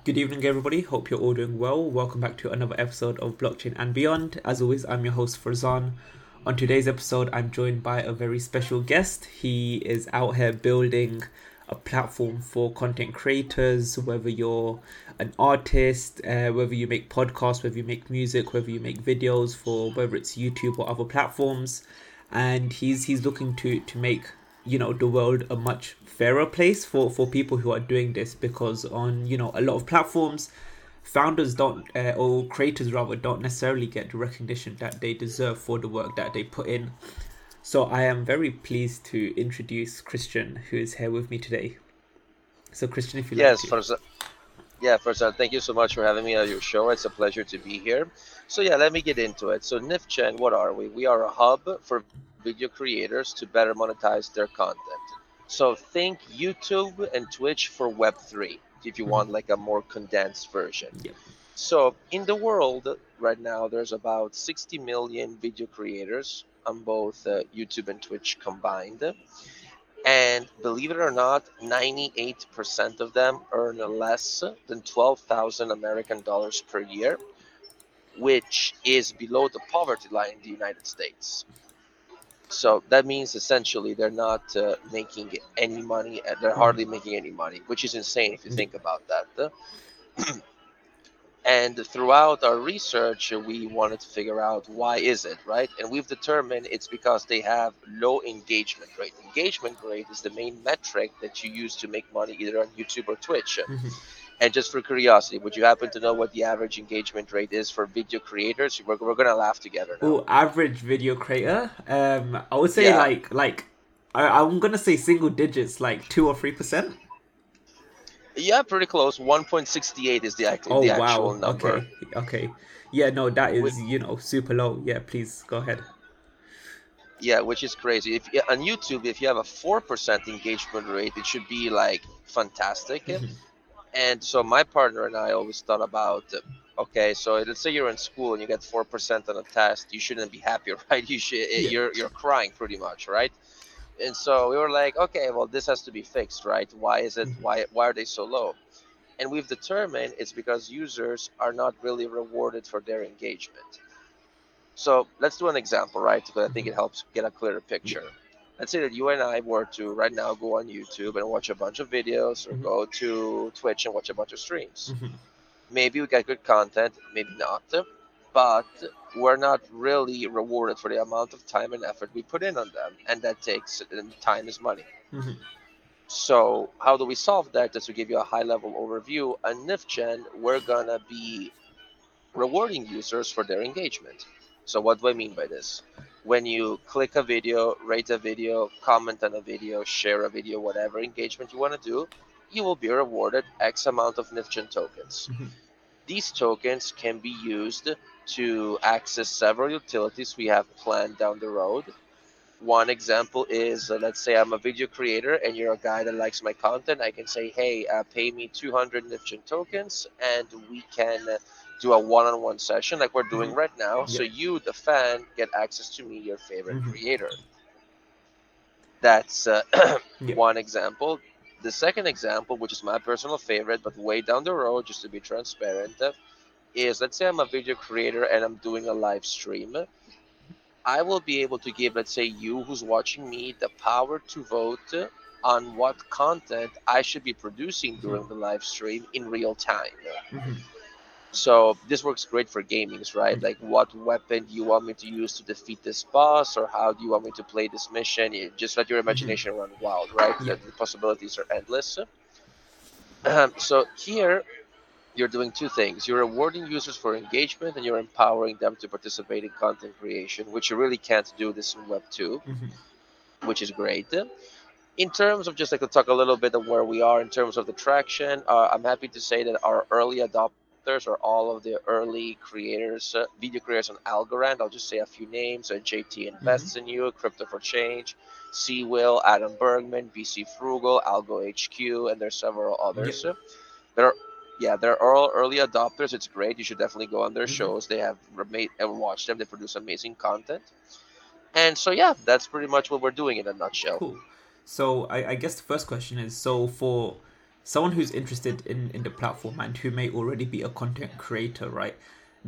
Good evening, everybody. Hope you're all doing well. Welcome back to another episode of Blockchain and Beyond. As always, I'm your host, Farzan. On today's episode, I'm joined by a very special guest. He is out here building a platform for content creators, whether you're an artist, uh, whether you make podcasts, whether you make music, whether you make videos for whether it's YouTube or other platforms. And he's he's looking to to make you know the world a much fairer place for for people who are doing this because on you know a lot of platforms founders don't uh, or creators rather don't necessarily get the recognition that they deserve for the work that they put in. So i am very pleased to introduce christian who is here with me today. So christian if you yes like first yeah first uh, thank you so much for having me on your show. It's a pleasure to be here. So yeah let me get into it. So Niftgen what are we? We are a hub for video creators to better monetize their content so think YouTube and Twitch for Web3 if you want like a more condensed version. Yeah. So in the world right now, there's about 60 million video creators on both uh, YouTube and Twitch combined. And believe it or not, 98% of them earn less than 12,000 American dollars per year, which is below the poverty line in the United States. So that means essentially they're not uh, making any money. They're hardly making any money, which is insane if you think about that. and throughout our research, we wanted to figure out why is it right, and we've determined it's because they have low engagement rate. Engagement rate is the main metric that you use to make money either on YouTube or Twitch. Mhm. And just for curiosity, would you happen to know what the average engagement rate is for video creators? We're, we're gonna laugh together oh average video creator um i would say Yeah. like like I, i'm gonna say single digits like two or three percent Yeah, pretty close. 1.68 is the, act- oh the wow number. okay okay yeah no that is With- you know super low yeah please go ahead Yeah, which is crazy. If on YouTube, if you have a four percent engagement rate, it should be like fantastic. Mhm. And so my partner and I always thought about, okay, so let's say you're in school and you get four percent on a test, you shouldn't be happy, right? You should, Yeah. you're you're crying pretty much, right? And so we were like, okay, well, this has to be fixed, right? Why is it? Mhm. Why why are they so low? And we've determined it's because users are not really rewarded for their engagement. So let's do an example, right? Because I think it helps get a clearer picture. Let's say that you and I were to right now go on YouTube and watch a bunch of videos or Mhm. go to Twitch and watch a bunch of streams. Mhm. Maybe we get good content, maybe not, but we're not really rewarded for the amount of time and effort we put in on them. And that takes and time is money. Mhm. So how do we solve that? Just to give you a high level overview, on Niftgen, we're gonna be rewarding users for their engagement. So what do I mean by this? When you click a video, rate a video, comment on a video, share a video, whatever engagement you want to do, you will be rewarded X amount of Niftgen tokens. Mhm. These tokens can be used to access several utilities we have planned down the road. One example is uh, let's say I'm a video creator and you're a guy that likes my content. I can say, hey, uh, pay me 200 Niftgen tokens and we can uh, do a one on one session like we're doing Mhm. right now. So you, the fan, get access to me, your favorite Mhm. creator. That's uh, Yeah. one example. The second example, which is my personal favorite, but way down the road, just to be transparent, uh, is let's say I'm a video creator and I'm doing a live stream. I will be able to give, let's say, you who's watching me, the power to vote on what content I should be producing during the live stream in real time. Mhm. So this works great for gamings, right? Like, what weapon do you want me to use to defeat this boss, or how do you want me to play this mission? You just let your imagination run wild, right? Yeah. The, possibilities are endless. Um, so here, you're doing two things: you're rewarding users for engagement, and you're empowering them to participate in content creation, which you really can't do this in Web two Mhm. which is great. In terms of just like to talk a little bit of where we are in terms of the traction, uh, I'm happy to say that our early adopters are all of the early creators, uh, video creators on Algorand. I'll just say a few names: uh, JT Invests in You, Crypto for Change, C Will, Adam Bergman, VC Frugal, Algo HQ, and there's several others. They're yeah, they're all early adopters. It's great. You should definitely go on their Mhm. shows. They have made and watch them. They produce amazing content. And so yeah, that's pretty much what we're doing in a nutshell. Cool. So I, I guess the first question is so for someone who's interested in in the platform and who may already be a content creator, right?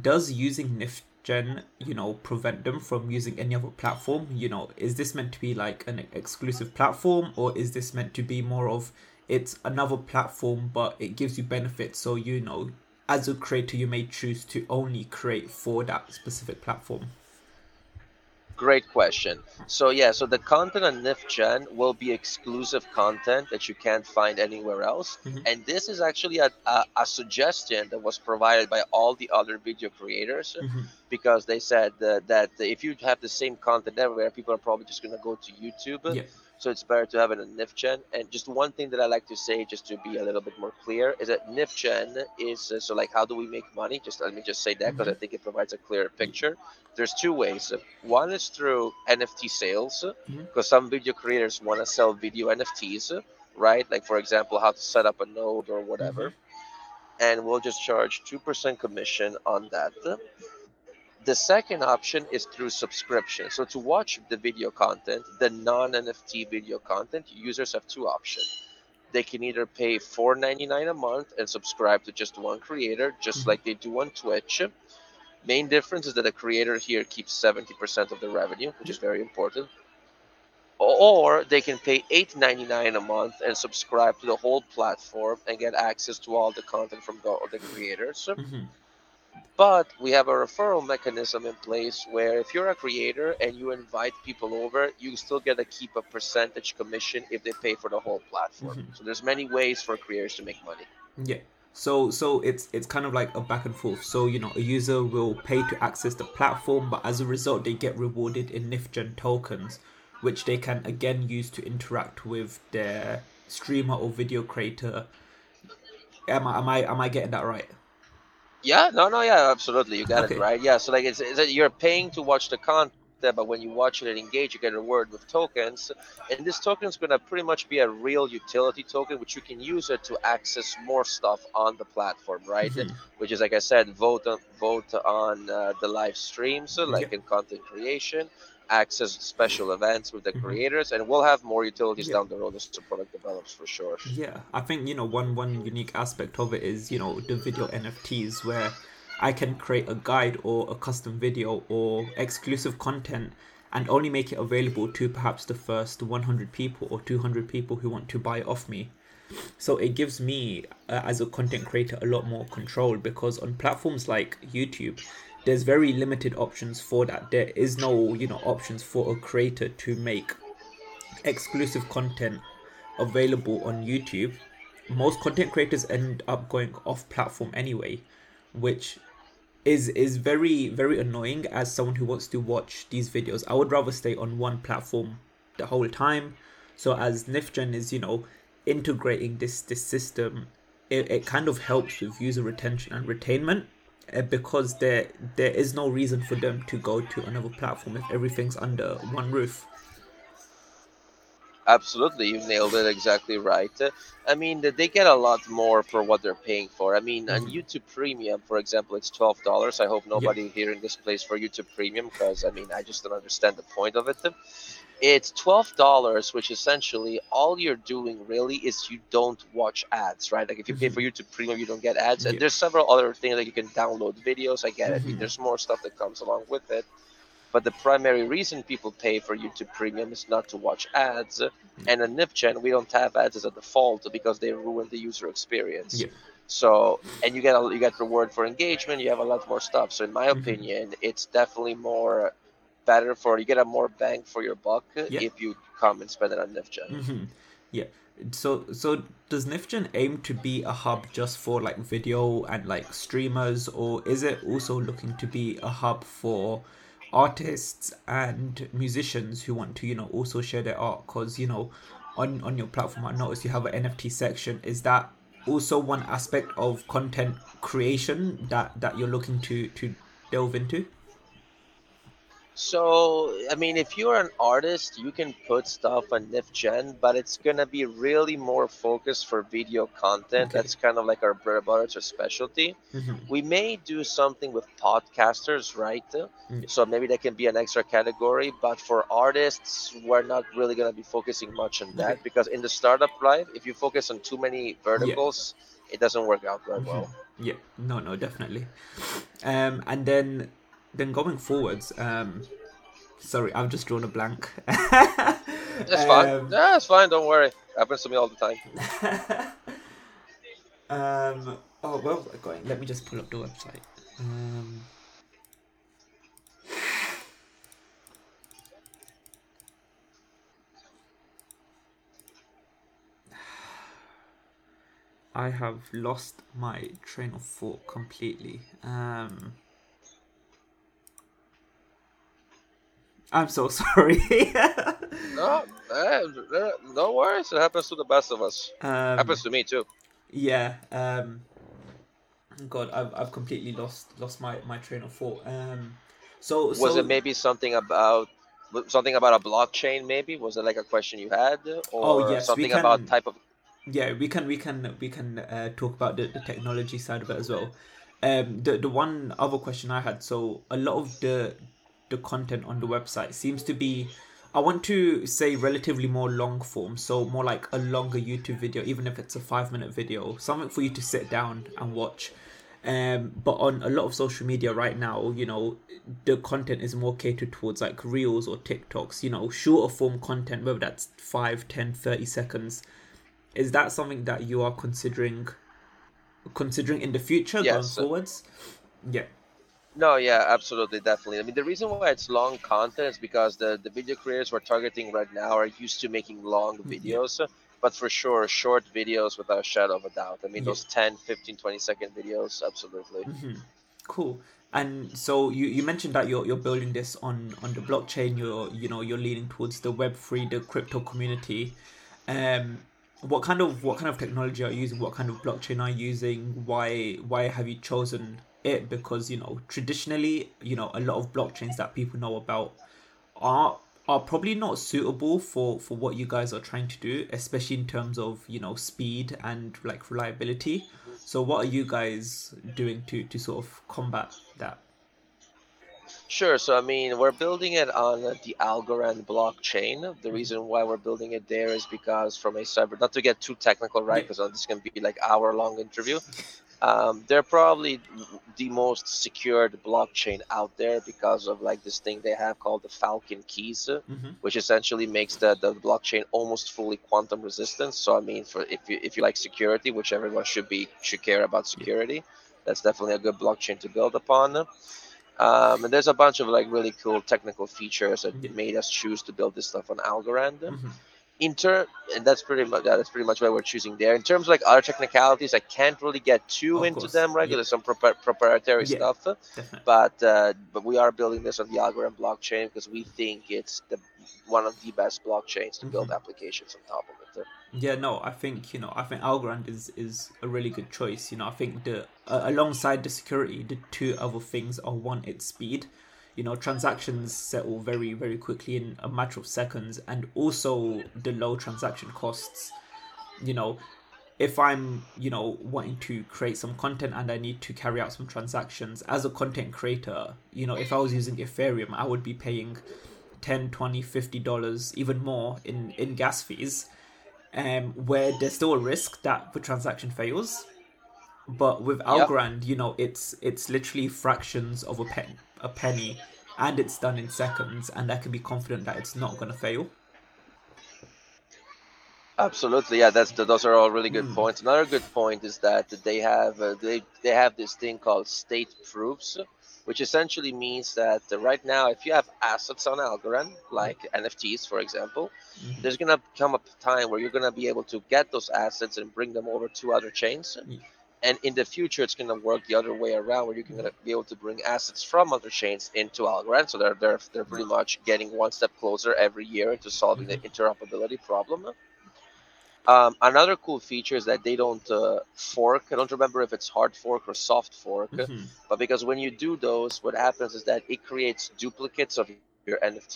Does using Niftgen, you know, prevent them from using any other platform? You know, is this meant to be like an exclusive platform, or is this meant to be more of it's another platform, but it gives you benefits. So you know, as a creator, you may choose to only create for that specific platform. Great question. So yeah, so the content on Niftgen will be exclusive content that you can't find anywhere else, mm-hmm. and this is actually a, a, a, suggestion that was provided by all the other video creators, mm-hmm. because they said that, that if you have the same content everywhere, people are probably just gonna go to YouTube. Yeah so it's better to have it in Niftgen. And just one thing that I like to say, just to be a little bit more clear, is that Niftgen is uh, so like how do we make money? Just let me just say that because mm-hmm. I think it provides a clearer picture. There's two ways. One is through NFT sales, because mm-hmm. some video creators want to sell video NFTs, right? Like for example, how to set up a node or whatever. Mm-hmm. And we'll just charge two percent commission on that. The second option is through subscription. So to watch the video content, the non-NFT video content, users have two options. They can either pay $4.99 a month and subscribe to just one creator, just mm-hmm. like they do on Twitch. Main difference is that a creator here keeps 70% of the revenue, which is very important. Or they can pay $8.99 a month and subscribe to the whole platform and get access to all the content from the, the creators. Mm-hmm but we have a referral mechanism in place where if you're a creator and you invite people over, you still get to keep a percentage commission if they pay for the whole platform. Mm-hmm. So there's many ways for creators to make money. Yeah. So so it's it's kind of like a back and forth. So you know a user will pay to access the platform, but as a result they get rewarded in Niftgen tokens, which they can again use to interact with their streamer or video creator. Am I am I am I getting that right? Yeah, no, no, yeah, absolutely. You got okay. it right. Yeah, so like it's, it's you're paying to watch the content, but when you watch it and engage, you get a reward with tokens. And this token is going to pretty much be a real utility token, which you can use it to access more stuff on the platform, right? Mm-hmm. Which is, like I said, vote on vote on uh, the live streams, like yeah. in content creation access special events with the mm-hmm. creators and we'll have more utilities yeah. down the road as the product develops for sure yeah i think you know one one unique aspect of it is you know the video nfts where i can create a guide or a custom video or exclusive content and only make it available to perhaps the first 100 people or 200 people who want to buy off me so it gives me uh, as a content creator a lot more control because on platforms like youtube there's very limited options for that. There is no, you know, options for a creator to make exclusive content available on YouTube. Most content creators end up going off platform anyway, which is is very very annoying as someone who wants to watch these videos. I would rather stay on one platform the whole time. So as Niftgen is, you know, integrating this this system, it, it kind of helps with user retention and retainment uh, because there there is no reason for them to go to another platform if everything's under one roof. Absolutely, you nailed it exactly right. I mean, they get a lot more for what they're paying for. I mean, on mm-hmm. YouTube Premium, for example, it's twelve dollars. I hope nobody here in this place for YouTube Premium, because I mean, I just don't understand the point of it it's twelve dollars, which essentially all you're doing really is you don't watch ads, right? Like if you pay mm-hmm. for YouTube Premium, you don't get ads, and yeah. there's several other things like you can download videos. I get mm-hmm. it. There's more stuff that comes along with it, but the primary reason people pay for YouTube Premium is not to watch ads. Mm-hmm. And on Niftgen, we don't have ads as a default because they ruin the user experience. Yeah. So, and you get a, you get reward for engagement. You have a lot more stuff. So, in my mm-hmm. opinion, it's definitely more better for you get a more bang for your buck yeah. if you come and spend it on Niftgen. Mm-hmm. Yeah. So so does Niftgen aim to be a hub just for like video and like streamers, or is it also looking to be a hub for artists and musicians who want to you know also share their art? Because you know on on your platform, I noticed you have an NFT section. Is that also one aspect of content creation that that you're looking to to delve into? So, I mean, if you're an artist, you can put stuff on Niftgen, but it's gonna be really more focused for video content. Okay. That's kind of like our bread and butter, it's our specialty. Mhm. We may do something with podcasters, right? Mm. So maybe that can be an extra category, but for artists, we're not really gonna be focusing much on that Okay. because in the startup life, if you focus on too many verticals, it doesn't work out very well. Mhm. Yeah, no, no, definitely. Um, and then, then going forwards, um, sorry, I've just drawn a blank. That's fine. Um, Yeah, it's fine. Don't worry. Happens to me all the time. um, oh, where was I going? Let me just pull up the website. Um, I have lost my train of thought completely. Um, I'm so sorry. No, eh, no worries. It happens to the best of us. um, happens to me too. Yeah. Um. God, I've I've completely lost lost my my train of thought. Um. So Was so, it maybe something about something about a blockchain? Maybe was it like a question you had, or Oh, yes, something about type of? Yeah, we can we can we can uh, talk about the, the technology side of it as well. Um. The the one other question I had. So a lot of the the content on the website seems to be. I want to say relatively more long form, so more like a longer YouTube video, even if it's a five minute video, something for you to sit down and watch. Um, but on a lot of social media right now, you know, the content is more catered towards like reels or TikToks, you know, shorter form content, whether that's 5, 10, 30 seconds. Is that something that you are considering considering in the future Yes. going forwards? Yeah. No, yeah, absolutely, definitely. I mean, the reason why it's long content is because the the video creators we're targeting right now are used to making long Yeah. videos. But for sure, short videos without a shadow of a doubt. I mean, Yeah. those 10, 15, 20 second videos, absolutely. hmm Cool. And so you, you mentioned that you're you're building this on on the blockchain. You're you know you're leaning towards the Web three, the crypto community. Um, what kind of what kind of technology are you using? What kind of blockchain are you using? Why why have you chosen it? Because you know traditionally you know a lot of blockchains that people know about are are probably not suitable for for what you guys are trying to do, especially in terms of you know speed and like reliability. So what are you guys doing to to sort of combat that? Sure. So, I mean, we're building it on the Algorand blockchain. Mm-hmm. The reason why we're building it there is because, from a cyber, not to get too technical, right? Because this can be like hour long interview. Um, they're probably the most secured blockchain out there because of like this thing they have called the Falcon keys, uh, hmm which essentially makes the, the blockchain almost fully quantum resistant. So, I mean, for if you if you like security, which everyone should be should care about security, that's definitely a good blockchain to build upon. Um, and there's a bunch of like really cool technical features that Yeah. made us choose to build this stuff on Algorand. hmm In term, and that's pretty much that's pretty much why we're choosing there. In terms of like other technicalities, I can't really get too Of into course, them, right? yeah. There's some propri- proprietary Yeah. stuff, Definitely. but uh, but we are building this on the Algorand blockchain because we think it's the one of the best blockchains to build Mhm. applications on top of it. Yeah, no, I think you know, I think Algorand is is a really good choice. You know, I think the uh, alongside the security, the two other things are one, its speed. You know, transactions settle very very quickly in a matter of seconds, and also the low transaction costs. You know, if I'm you know wanting to create some content and I need to carry out some transactions as a content creator, you know, if I was using Ethereum, I would be paying 10 20 50 dollars even more in in gas fees um, where there's still a risk that the transaction fails. But with Algorand, you know, it's it's literally fractions of a pen a penny, and it's done in seconds, and I can be confident that it's not gonna fail. Absolutely, yeah. That's the, those are all really good Mm. points. Another good point is that they have uh, they they have this thing called state proofs, which essentially means that uh, right now, if you have assets on Algorand, like NFTs, for example, Mhm. there's gonna come a time where you're gonna be able to get those assets and bring them over to other chains. Yeah. And in the future, it's gonna work the other way around, where you're gonna be able to bring assets from other chains into Algorand. So they're they're they're pretty much getting one step closer every year into solving the interoperability problem. Um, another cool feature is that they don't uh, fork. I don't remember if it's hard fork or soft fork, Mhm. but because when you do those, what happens is that it creates duplicates of your NFTs.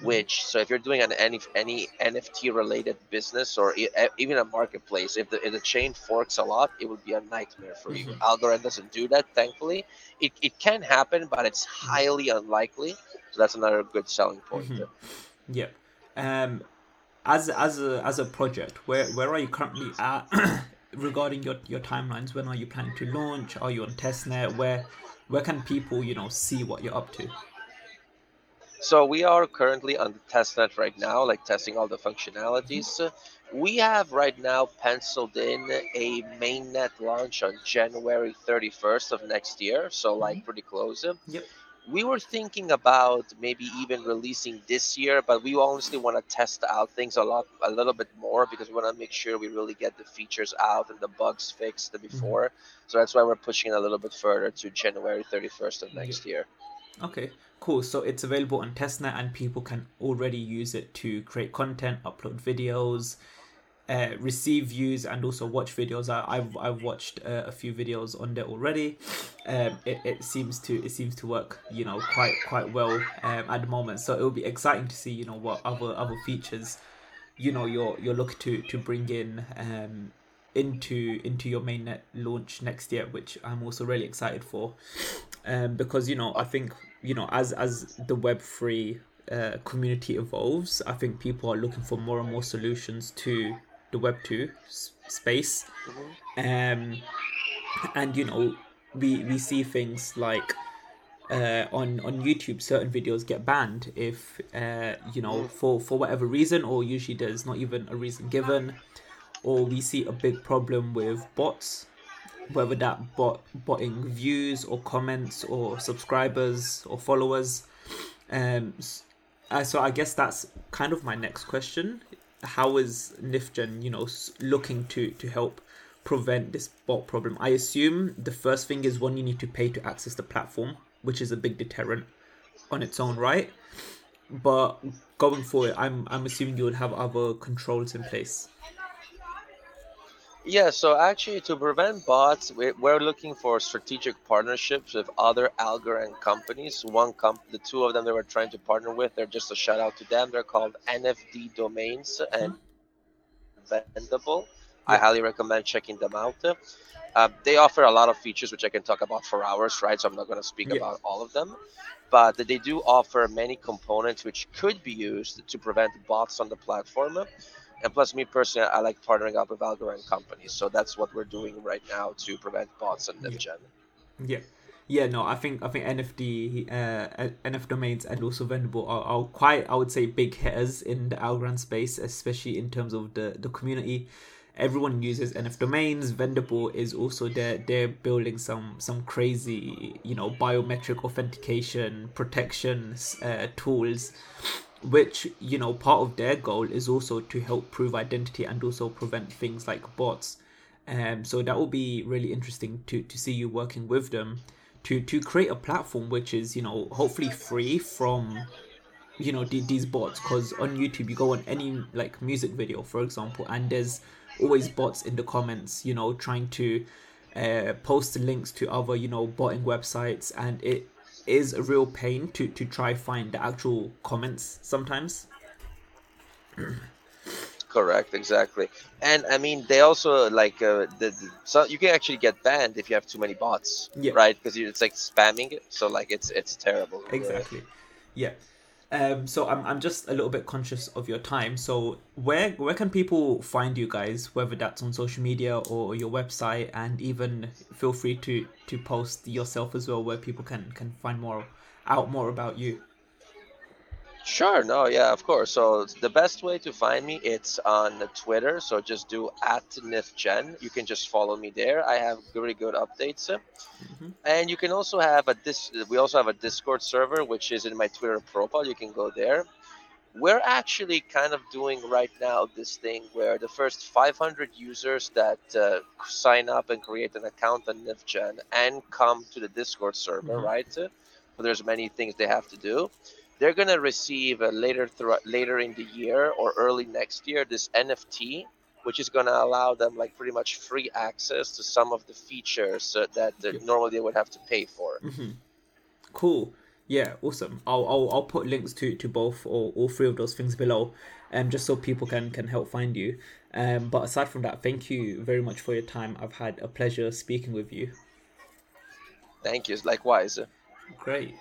Which so if you're doing an any, any NFT related business or e- even a marketplace, if the if the chain forks a lot, it would be a nightmare for you. Mhm. Algorand doesn't do that, thankfully. It, it can happen, but it's highly unlikely. So that's another good selling point. Mhm. Yep. Um, as as a as a project, where where are you currently at regarding your your timelines? When are you planning to launch? Are you on testnet? Where where can people you know see what you're up to? So we are currently on the testnet right now, like testing all the functionalities. Mm-hmm. We have right now penciled in a mainnet launch on January 31st of next year, so like mm-hmm. pretty close. Yep. We were thinking about maybe even releasing this year, but we honestly want to test out things a lot, a little bit more because we want to make sure we really get the features out and the bugs fixed mm-hmm. before. So that's why we're pushing it a little bit further to January 31st of next year. Okay, cool. So it's available on testnet, and people can already use it to create content, upload videos, uh, receive views, and also watch videos. I, I've I've watched uh, a few videos on there already. Um, it, it seems to it seems to work, you know, quite quite well um, at the moment. So it'll be exciting to see, you know, what other other features, you know, you're you're looking to to bring in um into into your mainnet launch next year, which I'm also really excited for, um, because you know I think you know as as the Web three uh, community evolves, I think people are looking for more and more solutions to the Web two s- space, um, and you know we we see things like. Uh, on on YouTube, certain videos get banned if uh, you know for for whatever reason, or usually there's not even a reason given. Or we see a big problem with bots, whether that bot botting views or comments or subscribers or followers. Um, uh, so I guess that's kind of my next question. How is Niftgen, you know, looking to to help prevent this bot problem? I assume the first thing is one you need to pay to access the platform, which is a big deterrent on its own right. But going forward, I'm I'm assuming you would have other controls in place. Yeah, so actually, to prevent bots, we- we're looking for strategic partnerships with other Algorand companies. One comp, the two of them that we're trying to partner with, they're just a shout out to them. They're called NFD Domains and Vendable. I highly recommend checking them out. Uh, they offer a lot of features which I can talk about for hours, right? So I'm not going to speak about all of them, but they do offer many components which could be used to prevent bots on the platform. And plus, me personally, I like partnering up with Algorand companies, so that's what we're doing right now to prevent bots Yeah. Niftgen. Yeah, yeah. No, I think I think NFD, uh, NF domains, and also Vendable are, are quite, I would say, big hitters in the Algorand space, especially in terms of the the community. Everyone uses NF domains. Vendable is also there. They're building some some crazy, you know, biometric authentication protection uh, tools, which you know part of their goal is also to help prove identity and also prevent things like bots. Um, so that will be really interesting to, to see you working with them to, to create a platform which is you know hopefully free from you know the, these bots because on YouTube you go on any like music video for example and there's always bots in the comments you know trying to uh, post links to other you know botting websites and it is a real pain to to try find the actual comments sometimes Correct, exactly. And I mean, they also like uh, the, the so you can actually get banned if you have too many bots, Yeah. right? Because it's like spamming. So like it's it's terrible. exactly yeah um so i'm i'm just a little bit conscious of your time. So where where can people find you guys whether that's on social media or your website? And even feel free to to post yourself as well where people can can find more out more about you Sure. No. Yeah. Of course. So the best way to find me it's on Twitter. So just do at niftgen. You can just follow me there. I have really good updates. Mhm. And you can also have a dis. We also have a Discord server, which is in my Twitter profile. You can go there. We're actually kind of doing right now this thing where the first 500 users that uh, sign up and create an account on Niftgen and come to the Discord server, Mhm. right? So there's many things they have to do. They're gonna receive uh, later thro- later in the year or early next year this NFT, which is going to allow them like pretty much free access to some of the features uh, that uh, Yep. normally they would have to pay for. hmm Cool. Yeah, awesome. I'll, I'll I'll put links to to both or all three of those things below, um, just so people can can help find you. Um, but aside from that, thank you very much for your time. I've had a pleasure speaking with you. Thank you. Likewise. Great.